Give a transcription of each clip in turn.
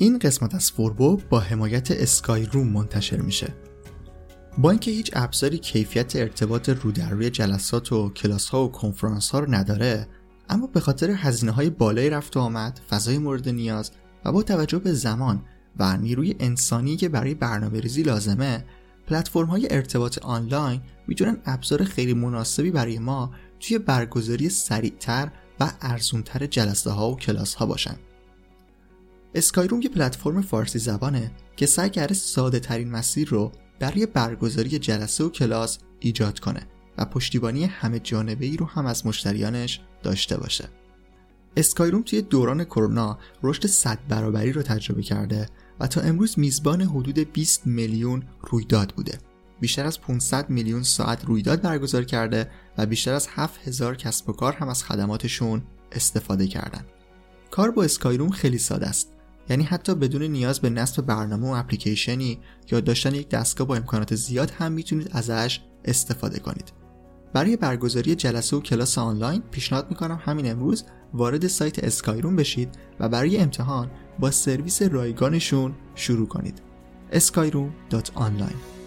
این قسمت از فوربو با حمایت اسکای روم منتشر میشه. با اینکه هیچ ابزاری کیفیت ارتباط رو در روی جلسات و کلاس ها و کنفرانس ها رو نداره اما به خاطر هزینه های بالای رفت و آمد، فضای مورد نیاز و با توجه به زمان و نیروی انسانی که برای برنامه ریزی لازمه پلتفرم های ارتباط آنلاین می‌تونن ابزار خیلی مناسبی برای ما توی برگزاری سریعتر و ارزونتر جلسه ها و کلاس ها باشن اسکایروم یه پلتفرم فارسی زبانه که سعی کرده ساده ترین مسیر رو برای برگزاری جلسه و کلاس ایجاد کنه و پشتیبانی همه جانبه ای رو هم از مشتریانش داشته باشه. اسکایروم توی دوران کرونا رشد 100 برابری رو تجربه کرده و تا امروز میزبان حدود 20 میلیون رویداد بوده. بیشتر از 500 میلیون ساعت رویداد برگزار کرده و بیشتر از 7000 کسب و کار هم از خدماتشون استفاده کردن. کار با اسکایروم خیلی ساده است. یعنی حتی بدون نیاز به نصب برنامه و اپلیکیشنی یا داشتن یک دستگاه با امکانات زیاد هم می‌تونید ازش استفاده کنید. برای برگزاری جلسه و کلاس آنلاین پیشنهاد می‌کنم همین امروز وارد سایت اسکایروم بشید و برای امتحان با سرویس رایگانشون شروع کنید. skyroom.online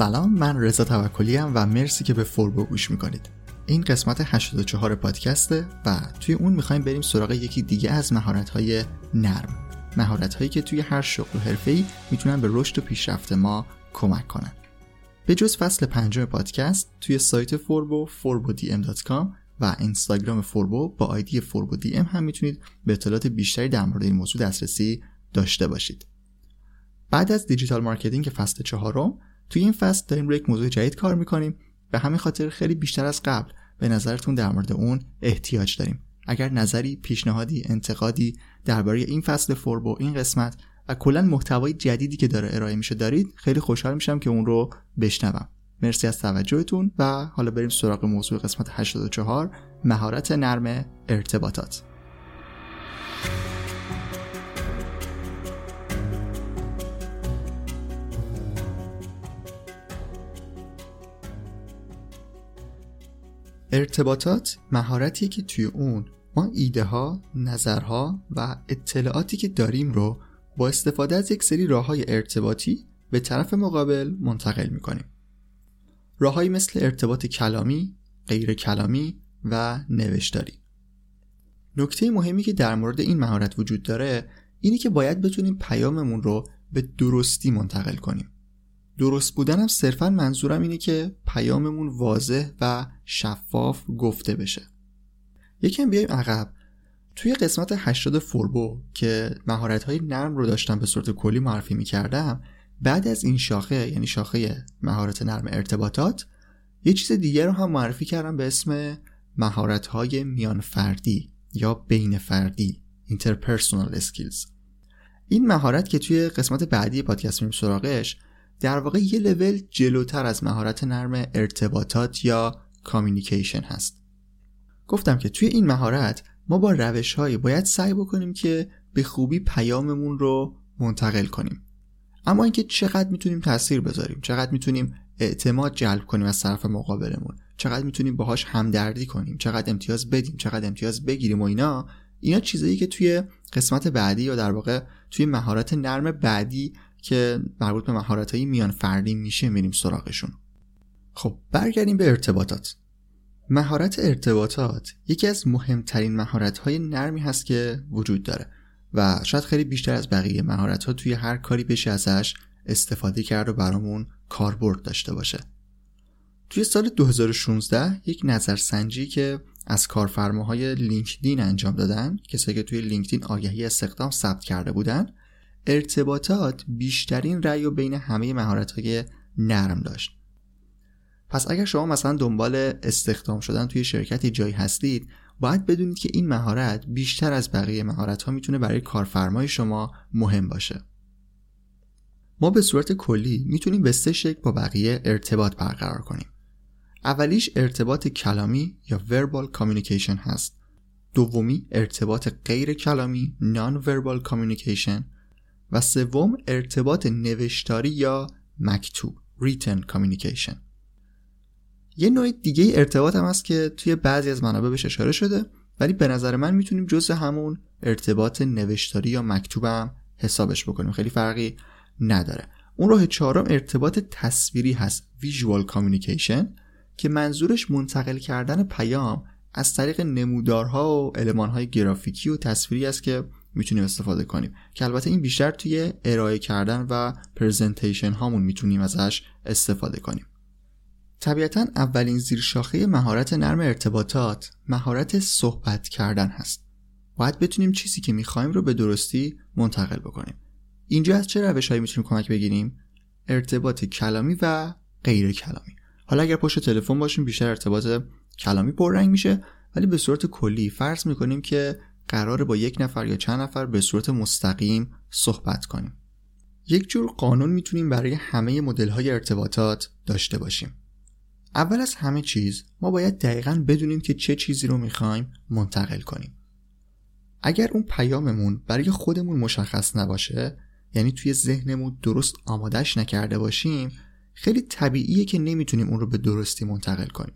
سلام من رضا توکلی و مرسی که به فوربو گوش می‌کنید. این قسمت 84 پادکسته و توی اون می‌خوایم بریم سراغ یکی دیگه از مهارت‌های نرم. مهارت‌هایی که توی هر شغل و حرفه‌ای می‌تونن به رشد و پیشرفت ما کمک کنن. به جز فصل پنجم پادکست توی سایت فوربو forbodm.com و اینستاگرام فوربو با آیدی فوربو دی ام می‌تونید به اطلاعات بیشتری در مورد این موضوع دسترسی داشته باشید. بعد از دیجیتال مارکتینگ فصل چهارم توی این فصل داریم روی یک موضوع جدید کار می‌کنیم به همین خاطر خیلی بیشتر از قبل به نظرتون در مورد اون احتیاج داریم. اگر نظری پیشنهادی انتقادی درباره این فصل فوربو این قسمت و کلا محتوای جدیدی که داره ارائه میشه دارید خیلی خوشحال میشم که اون رو بشنوم. مرسی از توجهتون و حالا بریم سراغ موضوع قسمت 84 مهارت نرم ارتباطات. ارتباطات مهارتیه که توی اون ما ایده ها، نظرها و اطلاعاتی که داریم رو با استفاده از یک سری راه های ارتباطی به طرف مقابل منتقل می‌کنیم. راههایی مثل ارتباط کلامی، غیر کلامی و نوشتاری. نکته مهمی که در مورد این مهارت وجود داره اینی که باید بتونیم پیاممون رو به درستی منتقل کنیم. درست بودنم صرفا منظورم اینه که پیاممون واضح و شفاف گفته بشه. یکم بیایم عقب. توی قسمت 80 فوربو که مهارت های نرم رو داشتم به صورت کلی معرفی می کردم بعد از این شاخه یعنی شاخه مهارت نرم ارتباطات یه چیز دیگر رو هم معرفی کردم به اسم مهارت های میان فردی یا بین فردی interpersonal skills. این مهارت که توی قسمت بعدی پادکست میریم سراغش در واقع یه لول جلوتر از مهارت نرم ارتباطات یا کامیونیکیشن هست. گفتم که توی این مهارت ما با روش هایی باید سعی بکنیم که به خوبی پیاممون رو منتقل کنیم. اما اینکه چقدر می‌تونیم تاثیر بذاریم چقدر می‌تونیم اعتماد جلب کنیم از طرف مقابلمون چقدر می‌تونیم باهاش همدردی کنیم چقدر امتیاز بدیم چقدر امتیاز بگیریم و اینا اینا چیزایی که توی قسمت بعدی یا در واقع توی مهارت نرم بعدی که مربوط به مهارت میان فردی میشه میریم سراغشون. خب برگردیم به ارتباطات. مهارت ارتباطات یکی از مهمترین مهارت های نرمی هست که وجود داره و شاید خیلی بیشتر از بقیه مهارت ها توی هر کاری بشه ازش استفاده کرد و برامون کاربرد داشته باشه. توی سال 2016 یک نظرسنجی که از کارفرماهای لینکدین انجام دادن کسایی که توی لینکدین آگهی استخدام ثبت کرده بودن ارتباطات بیشترین رأی و بین همه مهارت‌های نرم داشت. پس اگر شما مثلا دنبال استخدام شدن توی شرکتی جایی هستید باید بدونید که این مهارت بیشتر از بقیه مهارت ها می‌تونه برای کارفرمای شما مهم باشه. ما به صورت کلی می‌تونیم به سه شکل با بقیه ارتباط برقرار کنیم. اولیش ارتباط کلامی یا verbal communication هست. دومی ارتباط غیر کلامی non-verbal communication. و سوم ارتباط نوشتاری یا مکتوب written communication. یه نوع دیگه ارتباط هم هست که توی بعضی از منابع بهش اشاره شده ولی به نظر من می‌تونیم جز همون ارتباط نوشتاری یا مکتوبم حسابش بکنیم. خیلی فرقی نداره. اون راه چهارم ارتباط تصویری هست visual communication که منظورش منتقل کردن پیام از طریق نمودارها و المانهای گرافیکی و تصویری است که می‌تونیم استفاده کنیم. که البته این بیشتر توی ارائه کردن و پرزنتیشن هامون می‌تونیم ازش استفاده کنیم. طبیعتا اولین زیرشاخه مهارت نرم ارتباطات مهارت صحبت کردن هست. باید بتونیم چیزی که می‌خوایم رو به درستی منتقل بکنیم. اینجا از چه روش هایی می‌تونیم کمک بگیریم؟ ارتباط کلامی و غیر کلامی. حالا اگر پشت تلفن باشیم بیشتر ارتباط کلامی پررنگ میشه ولی به صورت کلی فرض می‌کنیم که قراره با یک نفر یا چند نفر به صورت مستقیم صحبت کنیم. یک جور قانون می‌تونیم برای همه مدل های ارتباطات داشته باشیم. اول از همه چیز ما باید دقیقا بدونیم که چه چیزی رو می‌خوایم منتقل کنیم. اگر اون پیاممون برای خودمون مشخص نباشه یعنی توی ذهنمون درست آمادش نکرده باشیم خیلی طبیعیه که نمی‌تونیم اون رو به درستی منتقل کنیم.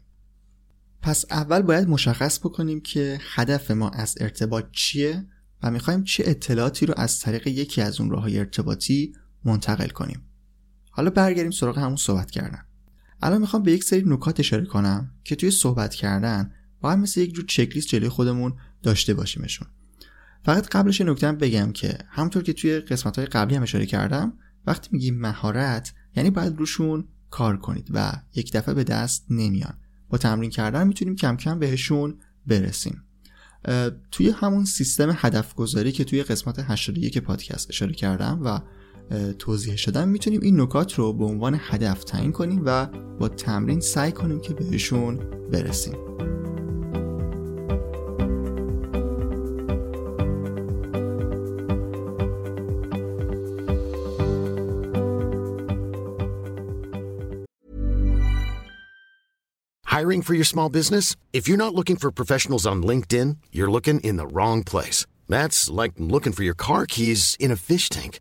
پس اول باید مشخص بکنیم که هدف ما از ارتباط چیه و می‌خوایم چه اطلاعاتی رو از طریق یکی از اون راه ارتباطی منتقل کنیم. حالا برگردیم سراغ همون صحبت کردن. الان می‌خوام به یک سری نکات اشاره کنم که توی صحبت کردن باید مثل یک جور چکلیست جلوی خودمون داشته باشیمشون. فقط قبلش نکته بگم که همطور که توی قسمت های قبلی هم اشاره کردم وقتی میگیم مهارت یعنی باید روشون کار کنید و یک دفعه به دست نمیان. با تمرین کردن می‌تونیم کم کم بهشون برسیم. توی همون سیستم هدف گذاری که توی قسمت 81 پادکست اشاره کردم و توضیح شدن می‌تونیم این نکات رو به عنوان هدف تعیین کنیم و با تمرین سعی کنیم که بهشون برسیم Hiring for your small business? If you're not looking for professionals on LinkedIn, you're looking in the wrong place. That's like looking for your car keys in a fish tank.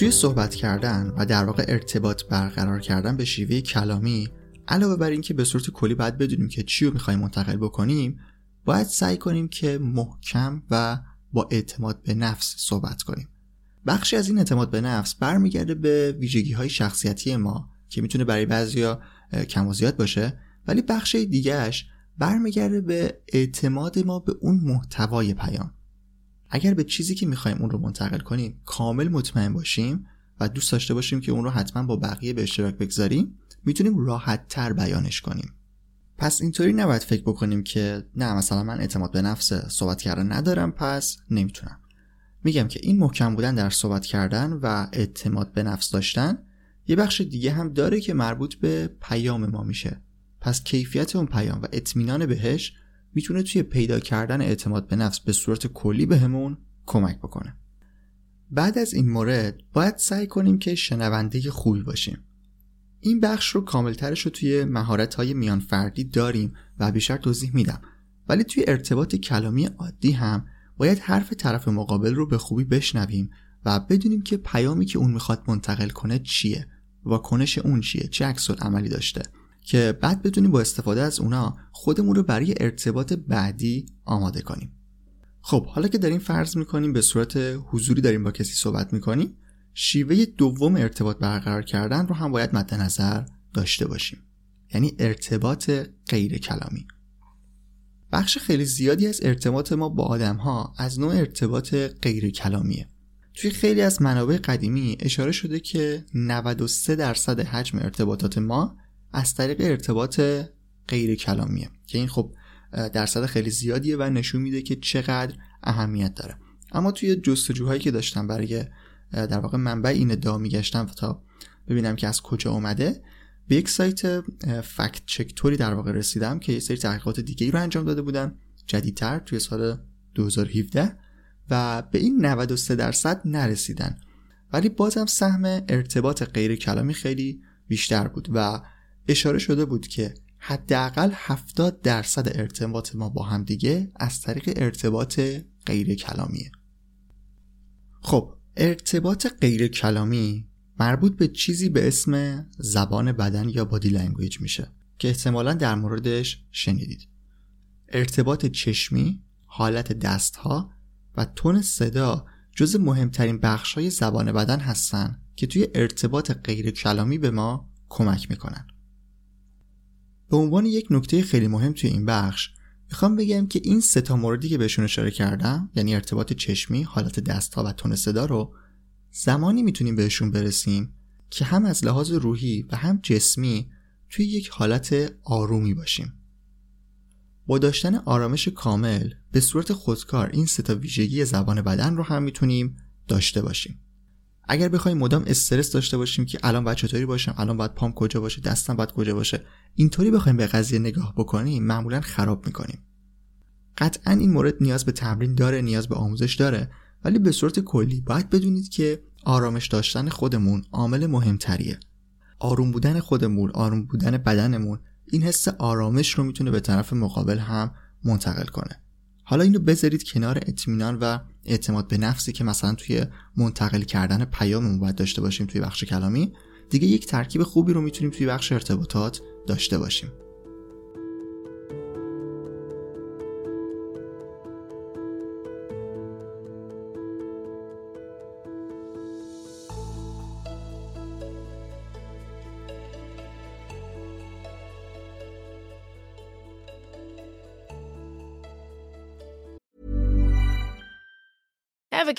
توی صحبت کردن و در واقع ارتباط برقرار کردن به شیوه کلامی علاوه بر اینکه به صورت کلی باید بدونیم که چی رو می‌خوایم منتقل بکنیم باید سعی کنیم که محکم و با اعتماد به نفس صحبت کنیم. بخشی از این اعتماد به نفس برمیگرده به ویژگی های شخصیتی ما که می‌تونه برای بعضیا کم و زیاد باشه ولی بخش دیگهش برمیگرده به اعتماد ما به اون محتوای پیام. اگر به چیزی که می‌خوایم اون رو منتقل کنیم کامل مطمئن باشیم و دوست داشته باشیم که اون رو حتما با بقیه به اشتراک بگذاریم می‌تونیم راحت تر بیانش کنیم. پس اینطوری نباید فکر بکنیم که نه مثلا من اعتماد به نفس صحبت کردن ندارم پس نمی‌تونم. میگم که این محکم بودن در صحبت کردن و اعتماد به نفس داشتن یه بخش دیگه هم داره که مربوط به پیام ما میشه. پس کیفیت اون پیام و اطمینان بهش می‌تونه توی پیدا کردن اعتماد به نفس به صورت کلی بهمون کمک بکنه. بعد از این مورد باید سعی کنیم که شنونده خوبی باشیم. این بخش رو کاملترش رو توی مهارت های میان فردی داریم و بیشتر توضیح میدم. ولی توی ارتباط کلامی عادی هم باید حرف طرف مقابل رو به خوبی بشنویم و بدونیم که پیامی که اون می‌خواد منتقل کنه چیه؟ واکنش اون چیه؟ چه عکس عملی داشته؟ که بعد بدونیم با استفاده از اونا خودمون رو برای ارتباط بعدی آماده کنیم. خب حالا که داریم فرض می‌کنیم به صورت حضوری داریم با کسی صحبت می‌کنیم شیوه دوم ارتباط برقرار کردن رو هم باید مد نظر داشته باشیم. یعنی ارتباط غیر کلامی. بخش خیلی زیادی از ارتباط ما با آدم ها از نوع ارتباط غیر کلامیه. توی خیلی از منابع قدیمی اشاره شده که 93 درصد حجم ارتباطات ما از طریق ارتباط غیر کلامیه که این خب درصد خیلی زیادیه و نشون میده که چقدر اهمیت داره. اما توی جستجوهایی که داشتم برای در واقع منبع این ادعا میگشتم تا ببینم که از کجا اومده به یک سایت فکت چکتوری در واقع رسیدم که یه سری تحقیقات دیگه ای رو انجام داده بودن جدیدتر توی سال 2017 و به این 93 درصد نرسیدن. ولی بازم سهم ارتباط غیر کلامی خیلی بیشتر بود و اشاره شده بود که حداقل 70 درصد ارتباط ما با هم دیگه از طریق ارتباط غیر کلامیه خب ارتباط غیر کلامی مربوط به چیزی به اسم زبان بدن یا body language میشه که احتمالا در موردش شنیدید. ارتباط چشمی، حالت دستها و تون صدا جز مهمترین بخش های زبان بدن هستن که توی ارتباط غیر کلامی به ما کمک می‌کنن. به عنوان یک نکته خیلی مهم توی این بخش می‌خوام بگم که این سه تا موردی که بهشون اشاره کردم یعنی ارتباط چشمی، حالت دستها و تون صدا رو زمانی می‌تونیم بهشون برسیم که هم از لحاظ روحی و هم جسمی توی یک حالت آرومی باشیم. با داشتن آرامش کامل به صورت خودکار این سه ویژگی زبان بدن رو هم می‌تونیم داشته باشیم. اگر بخوایم مدام استرس داشته باشیم که الان باید چطوری باشم الان باید پام کجا باشه دستم باید کجا باشه اینطوری بخوایم به قضیه نگاه بکنیم معمولا خراب می‌کنیم. قطعا این مورد نیاز به تمرین داره نیاز به آموزش داره ولی به صورت کلی باید بدونید که آرامش داشتن خودمون عامل مهمتریه. آروم بودن خودمون آروم بودن بدنمون این حس آرامش رو می‌تونه به طرف مقابل هم منتقل کنه. حالا اینو بذارید کنار اطمینان و اعتماد به نفسی که مثلا توی منتقل کردن پیاممون باید داشته باشیم توی بخش کلامی دیگه یک ترکیب خوبی رو می‌تونیم توی بخش ارتباطات داشته باشیم.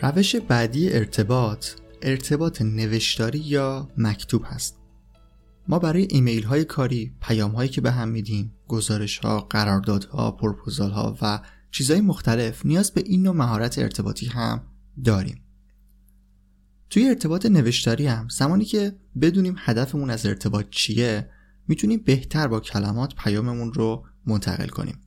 روش بعدی ارتباط ارتباط نوشتاری یا مکتوب هست. ما برای ایمیل های کاری پیام هایی که به هم میدیم گزارش ها قراردادها پروپوزال ها و چیزهای مختلف نیاز به این نوع مهارت ارتباطی هم داریم. توی ارتباط نوشتاری هم زمانی که بدونیم هدفمون از ارتباط چیه می‌تونیم بهتر با کلمات پیاممون رو منتقل کنیم.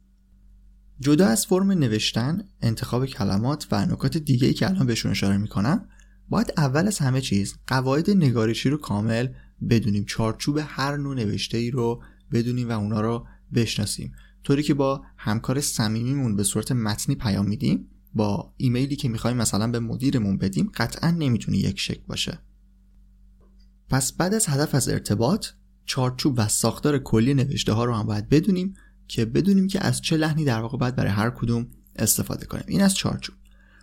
جدا از فرم نوشتن، انتخاب کلمات و نکات دیگه ای که الان بهشون اشاره می‌کنم باید اول از همه چیز قواعد نگارشی رو کامل بدونیم. چارچوب هر نوع نوشته ای رو بدونیم و اونا رو بشناسیم. طوری که با همکار صمیمیمون به صورت متنی پیام میدیم با ایمیلی که می‌خوایم مثلا به مدیرمون بدیم قطعا نمی‌تونه یک شکل باشه. پس بعد از هدف از ارتباط چارچوب و ساختار کلی نوشته ها رو هم باید بدونیم که بدونیم که از چه لحنی در واقع باید برای هر کدوم استفاده کنیم. این از چارچوب.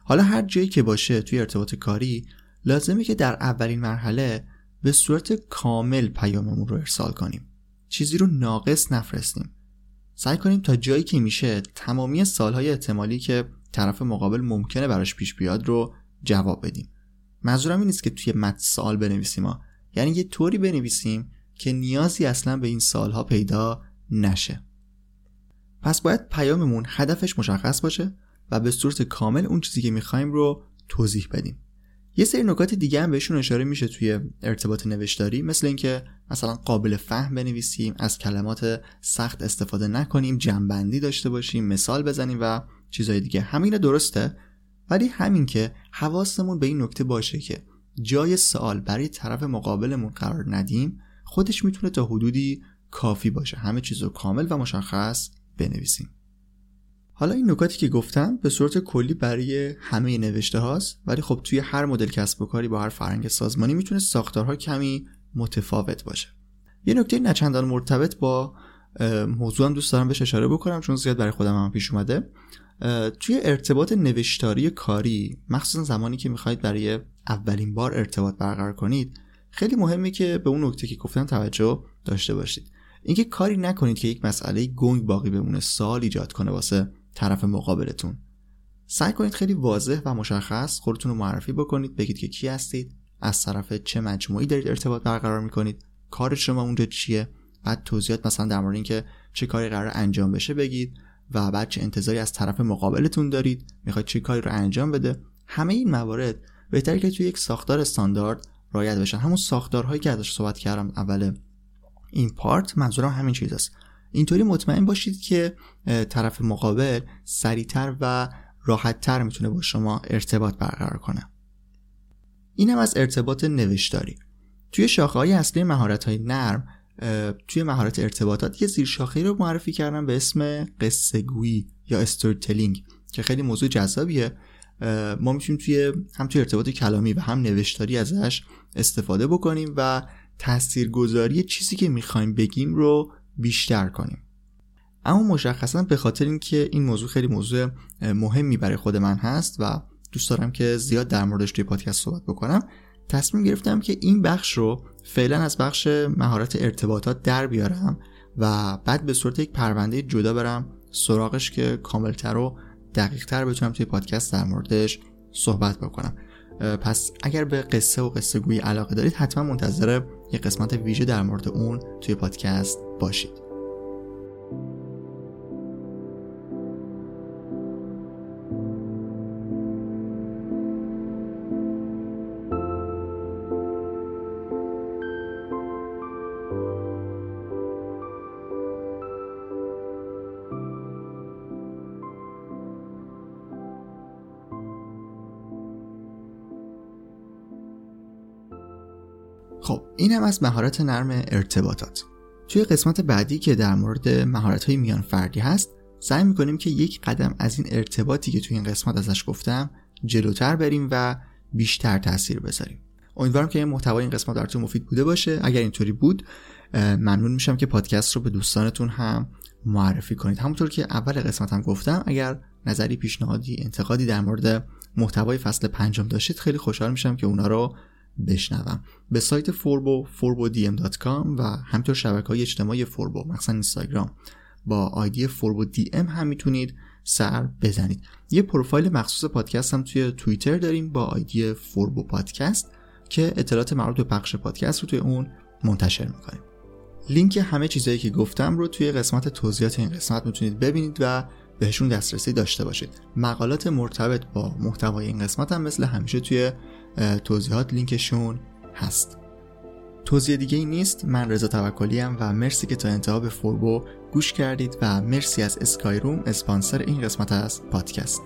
حالا هر جایی که باشه توی ارتباط کاری لازمه که در اولین مرحله به صورت کامل پیاممون رو ارسال کنیم. چیزی رو ناقص نفرستیم. سعی کنیم تا جایی که میشه تمامی سالهای احتمالی که طرف مقابل ممکنه براش پیش بیاد رو جواب بدیم. منظورم این نیست که توی متن سال بنویسیم ها. یعنی یه طوری بنویسیم که نیازی اصلا به این سالها پیدا نشه. پس باید پیاممون هدفش مشخص باشه و به صورت کامل اون چیزی که می‌خوایم رو توضیح بدیم. یه سری نکات دیگه هم بهشون اشاره میشه توی ارتباط نوشتاری مثل اینکه مثلا قابل فهم بنویسیم از کلمات سخت استفاده نکنیم جنبندی داشته باشیم مثال بزنیم و چیزهای دیگه. همین درسته ولی همین که حواسمون به این نکته باشه که جای سوال برای طرف مقابلمون قرار ندیم خودش می‌تونه تا حدودی کافی باشه. همه چیز رو کامل و مشخص بنویسیم. حالا این نکاتی که گفتم به صورت کلی برای همه نوشته هاست ولی خب توی هر مدل کسب و کاری با هر فرنگ سازمانی می‌تونه ساختارها کمی متفاوت باشه. یه نکته نچندان مرتبط با موضوع هم دوست دارم بهش اشاره بکنم چون زیاد برای خودم هم پیش اومده. توی ارتباط نوشتاری کاری مخصوصا زمانی که می‌خواید برای اولین بار ارتباط برقرار کنید خیلی مهمه که به اون نکته که گفتم توجه داشته باشید. اینکه کاری نکنید که یک مسئله گنگ باقی بمونه سال ایجاد کنه واسه طرف مقابلتون. سعی کنید خیلی واضح و مشخص خودتون رو معرفی بکنید بگید که کی هستید از طرف چه مجموعی دارید ارتباط برقرار می‌کنید کار شما اونجا چیه؟ بعد توضیحات مثلا در مورد اینکه چه کاری قرار انجام بشه بگید و بعد چه انتظاری از طرف مقابلتون دارید می‌خواید چه کاری رو انجام بده. همه این موارد بهتره که توی یک ساختار استاندارد رعایت بشن. همون ساختارهایی که ازش صحبت کردم اول این پارت منظورم همین چیز است اینطوری مطمئن باشید که طرف مقابل سریعتر و راحتتر می‌تونه با شما ارتباط برقرار کنه. اینم از ارتباط نوشتاری. توی شاخه های اصلی مهارت های نرم توی مهارت ارتباطات یه زیر شاخه رو معرفی کردم به اسم قصه گویی یا استوری که خیلی موضوع جذابیه. ما می‌تونیم توی هم توی ارتباط کلامی و هم نوشتاری ازش استفاده بکنیم و تاثیرگذاری چیزی که می‌خوایم بگیم رو بیشتر کنیم. اما مشخصا به خاطر اینکه این موضوع خیلی موضوع مهمی برای خود من هست و دوست دارم که زیاد در موردش توی پادکست صحبت بکنم تصمیم گرفتم که این بخش رو فعلا از بخش مهارت ارتباطات در بیارم و بعد به صورت یک پرونده جدا برم سراغش که کاملتر و دقیقتر بتونم توی پادکست در موردش صحبت بکنم. پس اگر به قصه و قصه گویی علاقه دارید حتما منتظر یک قسمت ویژه در مورد اون توی پادکست باشید. خب این هم از مهارت نرم ارتباطات. توی قسمت بعدی که در مورد مهارت های میان فردی هست سعی می‌کنیم که یک قدم از این ارتباطی که توی این قسمت ازش گفتم جلوتر بریم و بیشتر تاثیر بذاریم. امیدوارم که این محتوای این قسمت براتون مفید بوده باشه. اگر اینطوری بود ممنون میشم که پادکست رو به دوستانتون هم معرفی کنید. همونطور که اول قسمت هم گفتم اگر نظری پیشنهادی انتقادی در مورد محتوای فصل پنجم داشتید خیلی خوشحال میشم که اونا رو بشنوم. به سایت فوربو forbodm.com و همینطور شبکه های اجتماعی فوربو مثلا اینستاگرام. با آیدی فوربو دی ام هم می‌تونید سر بزنید. یه پروفایل مخصوص پادکست هم توی توییتر داریم با آیدی فوربو پادکست که اطلاعات مربوط به پخش پادکست رو توی اون منتشر می‌کنیم. لینک همه چیزهایی که گفتم رو توی قسمت توضیحات این قسمت می‌تونید ببینید و بهشون دسترسی داشته باشید. مقالات مرتبط با محتوای این قسمت هم مثل همیشه توی توضیحات لینکشون هست. توضیح دیگه ای نیست. من رضا توکلی و مرسی که تا انتها به فوربو گوش کردید و مرسی از اسکای روم اسپانسر این قسمت از پادکست.